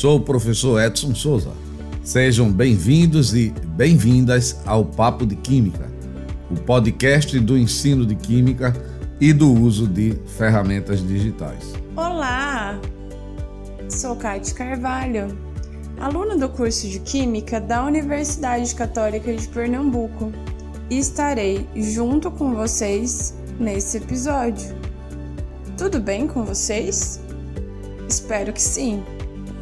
Sou o professor Edson Souza. Sejam bem-vindos e bem-vindas ao Papo de Química, o podcast do ensino de química e do uso de ferramentas digitais. Olá, sou Kate Carvalho, aluna do curso de Química da Universidade Católica de Pernambuco e estarei junto com vocês nesse episódio. Tudo bem com vocês? Espero que sim.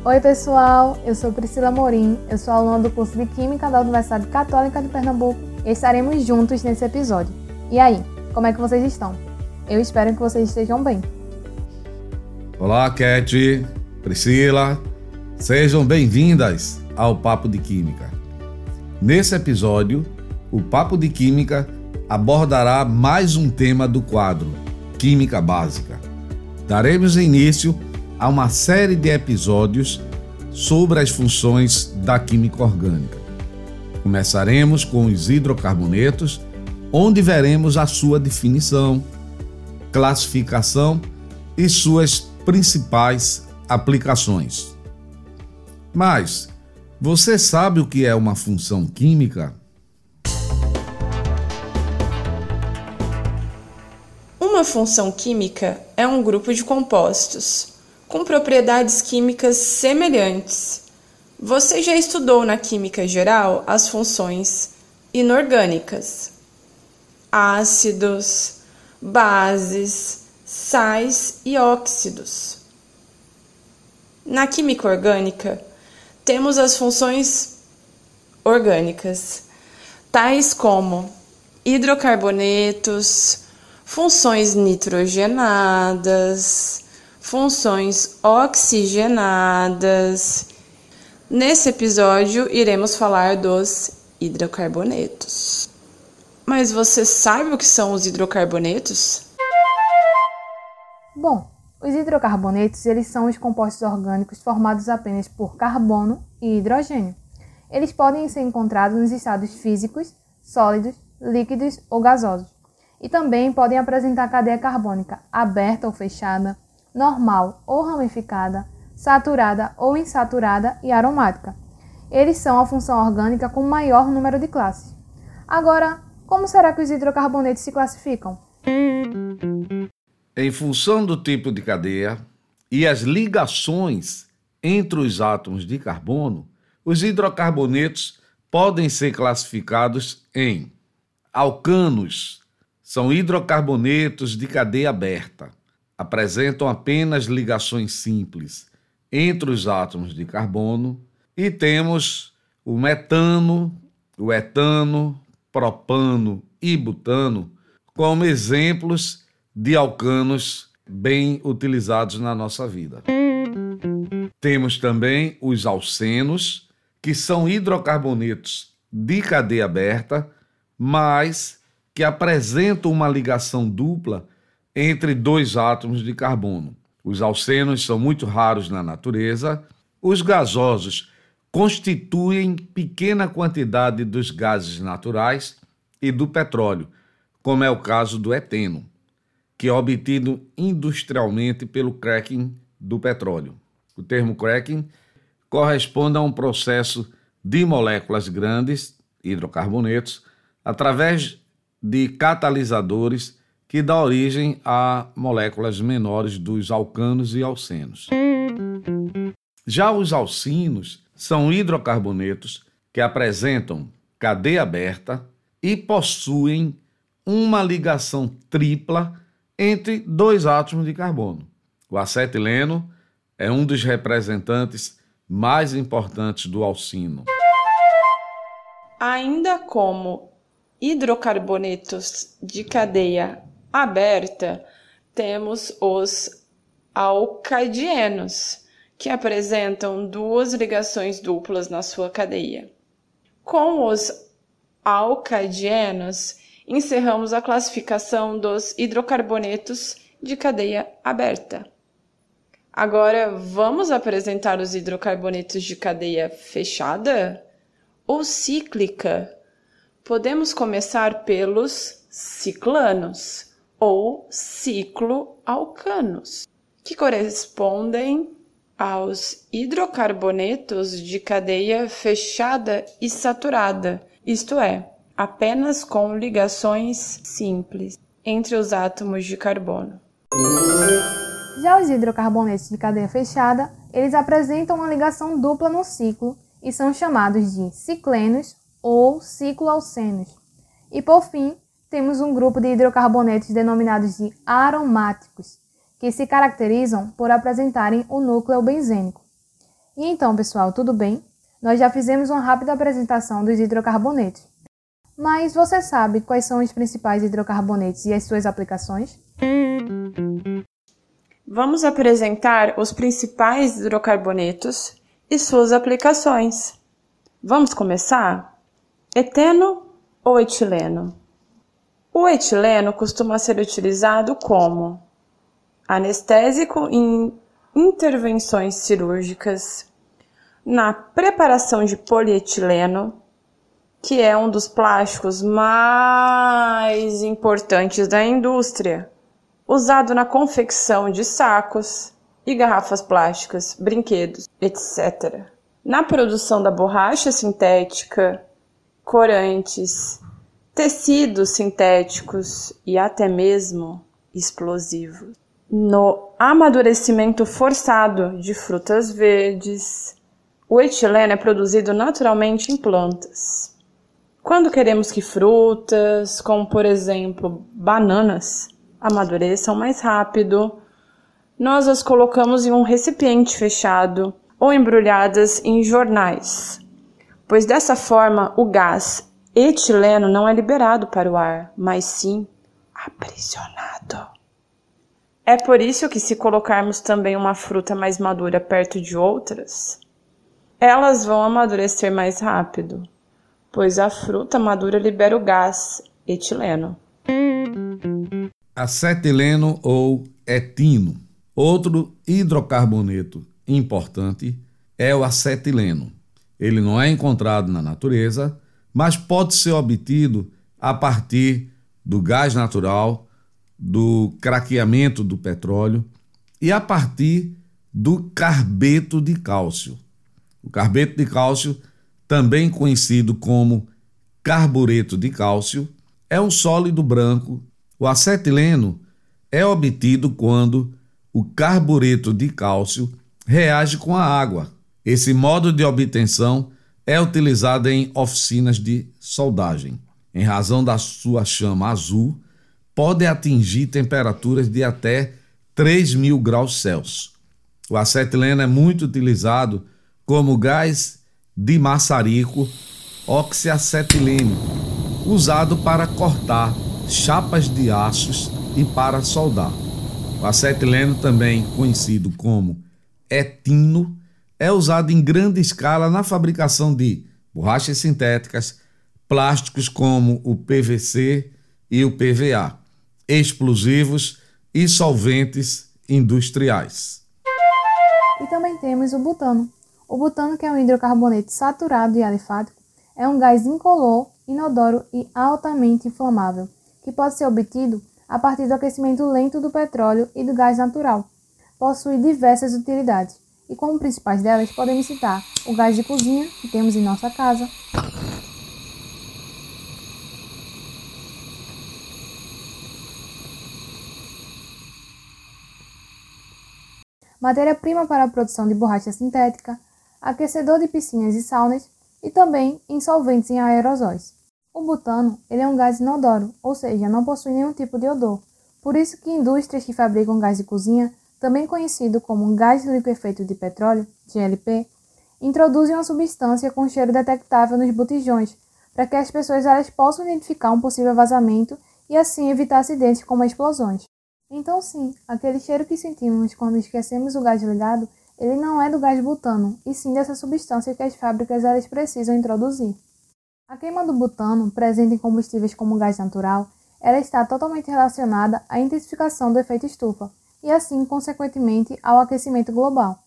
Oi, pessoal, eu sou Priscila Morim, eu sou aluna do curso de Química da Universidade Católica de Pernambuco e estaremos juntos nesse episódio. E aí, como é que vocês estão? Eu espero que vocês estejam bem. Olá, Cat, Priscila, sejam bem-vindas ao Papo de Química. Nesse episódio, o Papo de Química abordará mais um tema do quadro Química Básica. Daremos início a uma série de episódios sobre as funções da química orgânica. Começaremos com os hidrocarbonetos, onde veremos a sua definição, classificação e suas principais aplicações. Mas você sabe o que é uma função química? Uma função química é um grupo de compostos com propriedades químicas semelhantes. Você já estudou na química geral as funções inorgânicas, ácidos, bases, sais e óxidos. Na química orgânica, temos as funções orgânicas, tais como hidrocarbonetos, funções nitrogenadas, funções oxigenadas. Nesse episódio, iremos falar dos hidrocarbonetos. Mas você sabe o que são os hidrocarbonetos? Bom, os hidrocarbonetos eles são os compostos orgânicos formados apenas por carbono e hidrogênio. Eles podem ser encontrados nos estados físicos, sólidos, líquidos ou gasosos. E também podem apresentar cadeia carbônica aberta ou fechada, normal ou ramificada, saturada ou insaturada e aromática. Eles são a função orgânica com maior número de classes. Agora, como será que os hidrocarbonetos se classificam? Em função do tipo de cadeia e as ligações entre os átomos de carbono, os hidrocarbonetos podem ser classificados em alcanos, são hidrocarbonetos de cadeia aberta apresentam apenas ligações simples entre os átomos de carbono e temos o metano, o etano, propano e butano como exemplos de alcanos bem utilizados na nossa vida. Temos também os alcenos, que são hidrocarbonetos de cadeia aberta, mas que apresentam uma ligação dupla entre dois átomos de carbono. Os alcenos são muito raros na natureza. Os gasosos constituem pequena quantidade dos gases naturais e do petróleo, como é o caso do eteno, que é obtido industrialmente pelo cracking do petróleo. O termo cracking corresponde a um processo de moléculas grandes, hidrocarbonetos, através de catalisadores que dá origem a moléculas menores dos alcanos e alcenos. Já os alcinos são hidrocarbonetos que apresentam cadeia aberta e possuem uma ligação tripla entre dois átomos de carbono. O acetileno é um dos representantes mais importantes do alcino. Ainda como hidrocarbonetos de cadeia aberta, temos os alcadienos, que apresentam duas ligações duplas na sua cadeia. Com os alcadienos, encerramos a classificação dos hidrocarbonetos de cadeia aberta. Agora, vamos apresentar os hidrocarbonetos de cadeia fechada ou cíclica. Podemos começar pelos ciclanos ou ciclo-alcanos, que correspondem aos hidrocarbonetos de cadeia fechada e saturada, isto é, apenas com ligações simples entre os átomos de carbono. Já os hidrocarbonetos de cadeia fechada, eles apresentam uma ligação dupla no ciclo e são chamados de ciclenos ou cicloalcenos. E por fim, temos um grupo de hidrocarbonetos denominados de aromáticos, que se caracterizam por apresentarem o núcleo benzênico. E então, pessoal, tudo bem? Nós já fizemos uma rápida apresentação dos hidrocarbonetos. Mas você sabe quais são os principais hidrocarbonetos e as suas aplicações? Vamos apresentar os principais hidrocarbonetos e suas aplicações. Vamos começar? Eteno ou etileno? O etileno costuma ser utilizado como anestésico em intervenções cirúrgicas, na preparação de polietileno, que é um dos plásticos mais importantes da indústria, usado na confecção de sacos e garrafas plásticas, brinquedos, etc. Na produção da borracha sintética, corantes, tecidos sintéticos e até mesmo explosivos no amadurecimento forçado de frutas verdes. O etileno é produzido naturalmente em plantas. Quando queremos que frutas, como por exemplo bananas, amadureçam mais rápido, nós as colocamos em um recipiente fechado ou embrulhadas em jornais, pois dessa forma o gás etileno não é liberado para o ar, mas sim aprisionado. É por isso que, se colocarmos também uma fruta mais madura perto de outras, elas vão amadurecer mais rápido, pois a fruta madura libera o gás etileno. Acetileno ou etino. Outro hidrocarboneto importante é o acetileno. Ele não é encontrado na natureza, mas pode ser obtido a partir do gás natural do craqueamento do petróleo e a partir do carbeto de cálcio. O carbeto de cálcio, também conhecido como carbureto de cálcio, é um sólido branco. O acetileno é obtido quando o carbureto de cálcio reage com a água. Esse modo de obtenção é utilizado em oficinas de soldagem. Em razão da sua chama azul, pode atingir temperaturas de até 3 mil graus Celsius. O acetileno é muito utilizado como gás de maçarico oxiacetilênico, usado para cortar chapas de aços e para soldar. O acetileno, também conhecido como etino, é usado em grande escala na fabricação de borrachas sintéticas, plásticos como o PVC e o PVA explosivos e solventes industriais. E também temos o butano. O butano, que é um hidrocarboneto saturado e alifático, é um gás incolor, inodoro e altamente inflamável, que pode ser obtido a partir do aquecimento lento do petróleo e do gás natural. Possui diversas utilidades, e como principais delas podemos citar o gás de cozinha, que temos em nossa casa, matéria-prima para a produção de borracha sintética, aquecedor de piscinas e saunas e também em solventes em aerosóis. O butano ele é um gás inodoro, ou seja, não possui nenhum tipo de odor. Por isso que indústrias que fabricam gás de cozinha, também conhecido como gás liquefeito de petróleo, GLP, introduzem uma substância com cheiro detectável nos botijões, para que as pessoas elas possam identificar um possível vazamento e assim evitar acidentes como explosões. Então sim, aquele cheiro que sentimos quando esquecemos o gás ligado, ele não é do gás butano, e sim dessa substância que as fábricas elas precisam introduzir. A queima do butano, presente em combustíveis como gás natural, ela está totalmente relacionada à intensificação do efeito estufa, e assim, consequentemente, ao aquecimento global.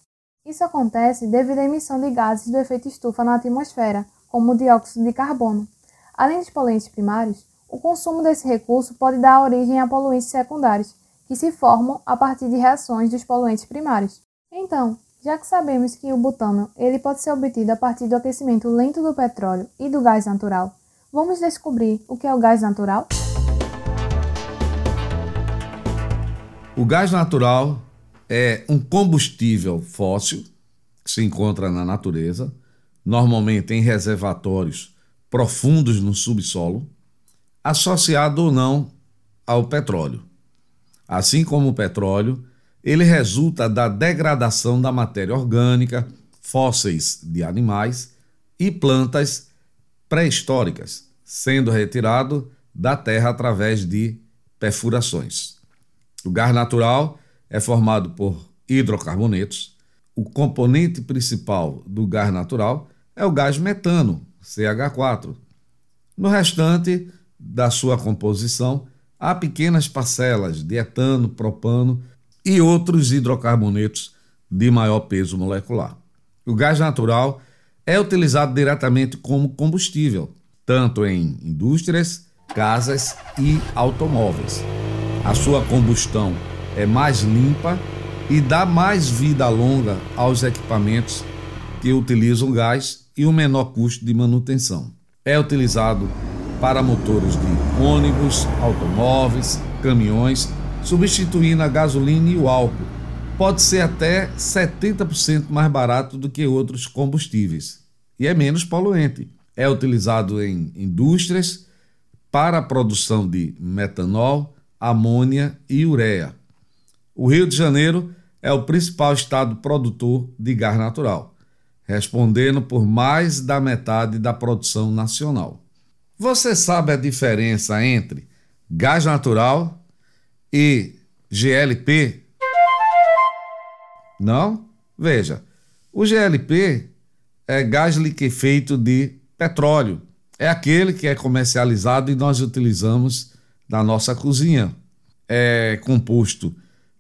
Isso acontece devido à emissão de gases do efeito estufa na atmosfera, como o dióxido de carbono. Além dos poluentes primários, o consumo desse recurso pode dar origem a poluentes secundários, que se formam a partir de reações dos poluentes primários. Então, Já que sabemos que o butano ele pode ser obtido a partir do aquecimento lento do petróleo e do gás natural, vamos descobrir o que é o gás natural? O gás natural é um combustível fóssil que se encontra na natureza, normalmente em reservatórios profundos no subsolo, associado ou não ao petróleo. Assim como o petróleo, ele resulta da degradação da matéria orgânica, fósseis de animais e plantas pré-históricas, sendo retirado da terra através de perfurações. O gás natural é formado por hidrocarbonetos. O componente principal do gás natural é o gás metano, CH4. No restante da sua composição, há pequenas parcelas de etano, propano e outros hidrocarbonetos de maior peso molecular. O gás natural é utilizado diretamente como combustível, tanto em indústrias, casas e automóveis. A sua combustão é mais limpa e dá mais vida longa aos equipamentos que utilizam gás e um menor custo de manutenção. É utilizado para motores de ônibus, automóveis, caminhões, substituindo a gasolina e o álcool. Pode ser até 70% mais barato do que outros combustíveis e é menos poluente. É utilizado em indústrias para a produção de metanol, amônia e ureia. O Rio de Janeiro é o principal estado produtor de gás natural, respondendo por mais da metade da produção nacional. Você sabe a diferença entre gás natural e GLP? Não? Veja, o GLP é gás liquefeito de petróleo. É aquele que é comercializado e nós utilizamos da nossa cozinha. É composto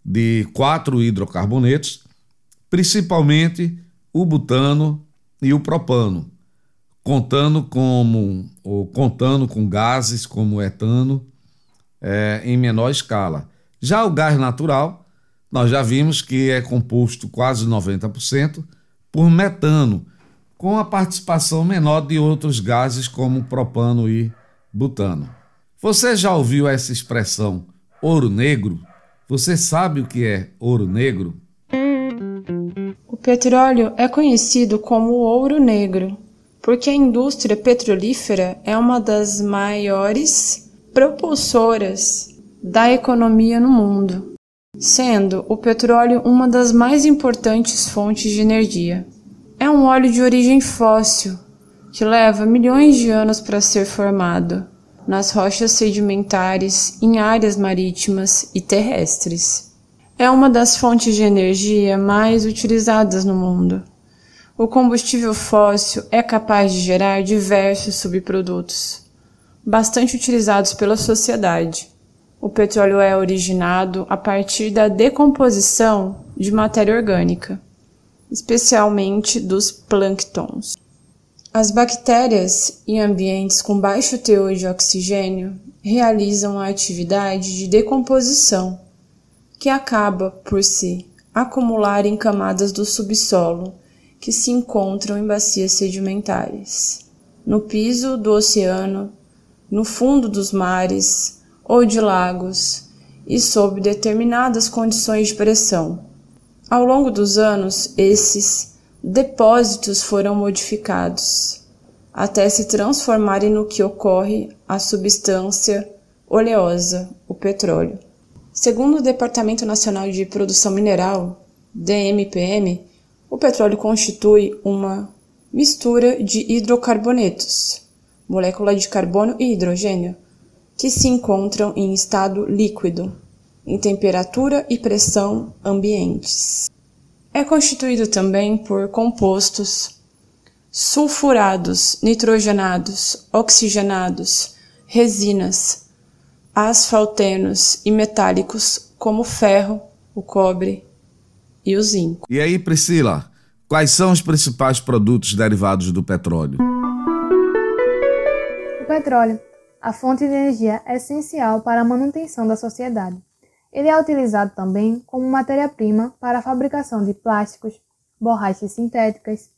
de quatro hidrocarbonetos, principalmente o butano e o propano, contando, como, ou contando com gases como etano é, em menor escala. Já o gás natural, nós já vimos que é composto quase 90% por metano, com a participação menor de outros gases como propano e butano. Você já ouviu essa expressão ouro negro? Você sabe o que é ouro negro? O petróleo é conhecido como ouro negro porque a indústria petrolífera é uma das maiores propulsoras da economia no mundo, sendo o petróleo uma das mais importantes fontes de energia. É um óleo de origem fóssil que leva milhões de anos para ser formado nas rochas sedimentares, em áreas marítimas e terrestres. É uma das fontes de energia mais utilizadas no mundo. O combustível fóssil é capaz de gerar diversos subprodutos, bastante utilizados pela sociedade. O petróleo é originado a partir da decomposição de matéria orgânica, especialmente dos plânctons. As bactérias em ambientes com baixo teor de oxigênio realizam a atividade de decomposição, que acaba por se acumular em camadas do subsolo que se encontram em bacias sedimentares, no piso do oceano, no fundo dos mares ou de lagos e sob determinadas condições de pressão. Ao longo dos anos, esses depósitos foram modificados até se transformarem no que ocorre a substância oleosa, o petróleo. Segundo o Departamento Nacional de Produção Mineral, DMPM, o petróleo constitui uma mistura de hidrocarbonetos, molécula de carbono e hidrogênio, que se encontram em estado líquido, em temperatura e pressão ambientes. É constituído também por compostos sulfurados, nitrogenados, oxigenados, resinas, asfaltenos e metálicos como o ferro, o cobre e o zinco. E aí, Priscila, quais são os principais produtos derivados do petróleo? O petróleo, a fonte de energia essencial para a manutenção da sociedade. Ele é utilizado também como matéria-prima para a fabricação de plásticos, borrachas sintéticas,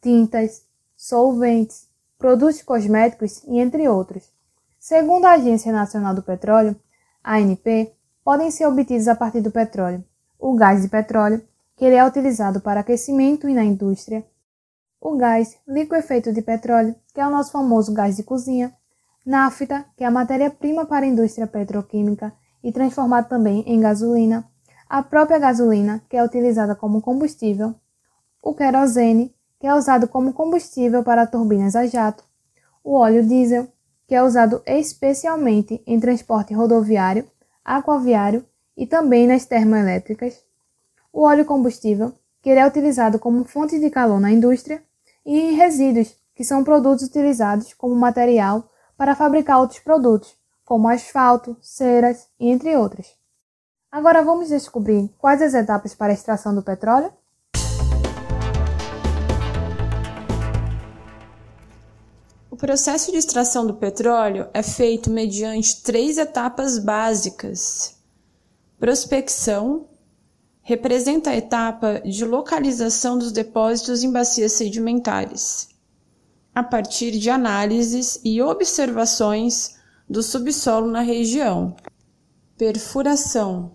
tintas, solventes, produtos cosméticos e entre outros. Segundo a Agência Nacional do Petróleo, ANP, podem ser obtidos a partir do petróleo, o gás de petróleo, que ele é utilizado para aquecimento e na indústria, o gás liquefeito de petróleo, que é o nosso famoso gás de cozinha, nafta, que é a matéria-prima para a indústria petroquímica e transformado também em gasolina, a própria gasolina, que é utilizada como combustível, o querosene, que é usado como combustível para turbinas a jato, o óleo diesel, que é usado especialmente em transporte rodoviário, aquaviário e também nas termoelétricas, o óleo combustível, que ele é utilizado como fonte de calor na indústria, e em resíduos, que são produtos utilizados como material para fabricar outros produtos, como asfalto, ceras e entre outros. Agora vamos descobrir quais as etapas para a extração do petróleo? O processo de extração do petróleo é feito mediante três etapas básicas: prospecção, representa a etapa de localização dos depósitos em bacias sedimentares, a partir de análises e observações do subsolo na região. Perfuração.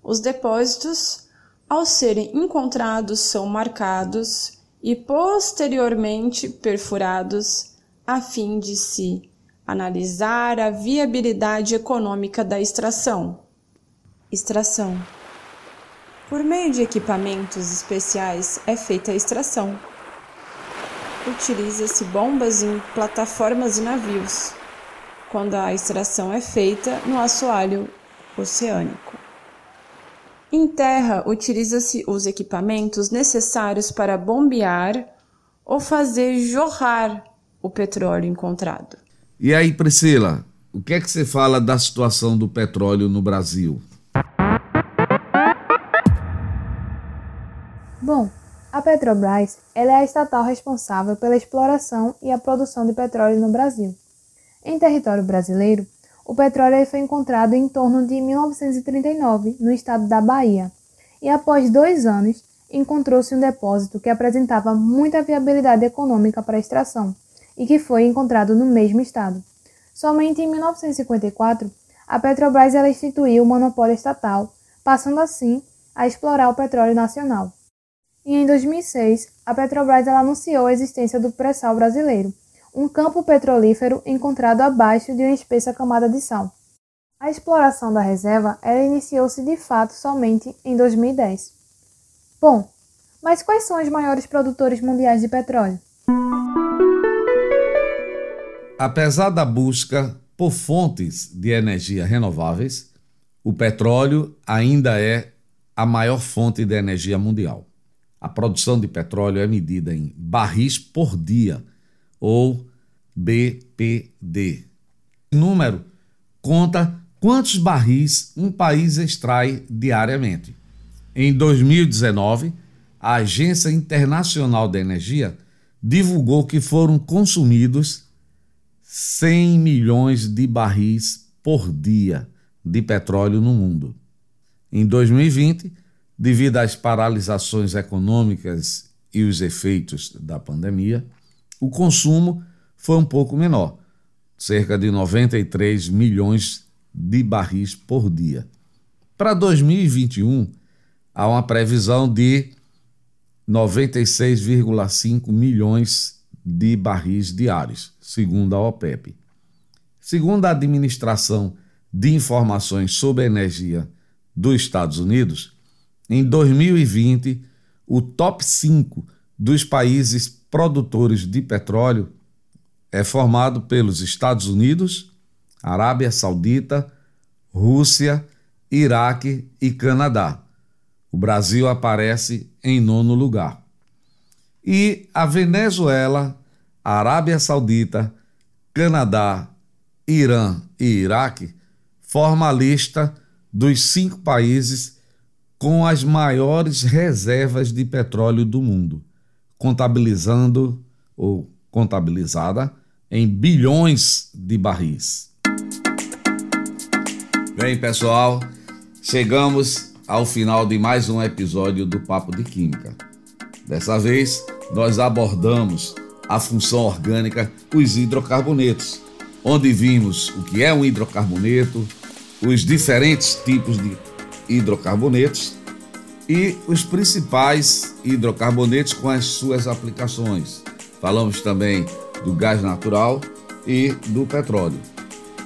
Os depósitos, ao serem encontrados, são marcados e posteriormente perfurados a fim de se analisar a viabilidade econômica da extração. Extração por meio de equipamentos especiais é feita a extração. Utiliza-se bombas em plataformas e navios, quando a extração é feita no assoalho oceânico. Em terra, utiliza-se os equipamentos necessários para bombear ou fazer jorrar o petróleo encontrado. E aí, Priscila, o que é que você fala da situação do petróleo no Brasil? Bom, a Petrobras ela é a estatal responsável pela exploração e a produção de petróleo no Brasil. Em território brasileiro, o petróleo foi encontrado em torno de 1939 no estado da Bahia, e após dois anos encontrou-se um depósito que apresentava muita viabilidade econômica para a extração e que foi encontrado no mesmo estado. Somente em 1954, a Petrobras ela instituiu o monopólio estatal, passando assim a explorar o petróleo nacional. E em 2006, a Petrobras ela anunciou a existência do pré-sal brasileiro, um campo petrolífero encontrado abaixo de uma espessa camada de sal. A exploração da reserva ela iniciou-se de fato somente em 2010. Bom, mas quais são os maiores produtores mundiais de petróleo? Apesar da busca por fontes de energia renováveis, o petróleo ainda é a maior fonte de energia mundial. A produção de petróleo é medida em barris por dia, ou BPD. O número conta quantos barris um país extrai diariamente. Em 2019, a Agência Internacional de Energia divulgou que foram consumidos 100 milhões de barris por dia de petróleo no mundo. Em 2020, devido às paralisações econômicas e os efeitos da pandemia, o consumo foi um pouco menor, cerca de 93 milhões de barris por dia. Para 2021, há uma previsão de 96,5 milhões de barris diários, segundo a OPEP. Segundo a Administração de Informações sobre Energia dos Estados Unidos, em 2020, o top 5 dos países produtores de petróleo é formado pelos Estados Unidos, Arábia Saudita, Rússia, Iraque e Canadá. O Brasil aparece em nono lugar. E a Venezuela, Arábia Saudita, Canadá, Irã e Iraque formam a lista dos cinco países com as maiores reservas de petróleo do mundo, contabilizando ou contabilizada em bilhões de barris. Bem, pessoal, chegamos ao final de mais um episódio do Papo de Química. Dessa vez, nós abordamos a função orgânica dos hidrocarbonetos, onde vimos o que é um hidrocarboneto, os diferentes tipos de hidrocarbonetos e os principais hidrocarbonetos com as suas aplicações. Falamos também do gás natural e do petróleo.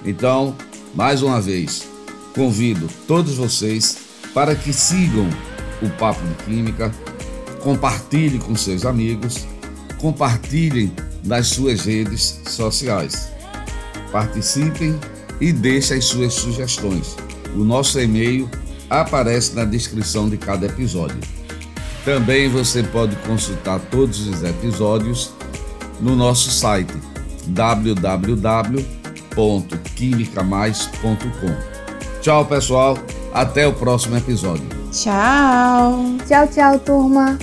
Então, mais uma vez, convido todos vocês para que sigam o Papo de Química, compartilhem com seus amigos, compartilhem nas suas redes sociais. Participem e deixem as suas sugestões. O nosso e-mail aparece na descrição de cada episódio. Também você pode consultar todos os episódios no nosso site www.quimicamais.com. Tchau, pessoal. Até o próximo episódio. Tchau. Tchau, tchau, turma.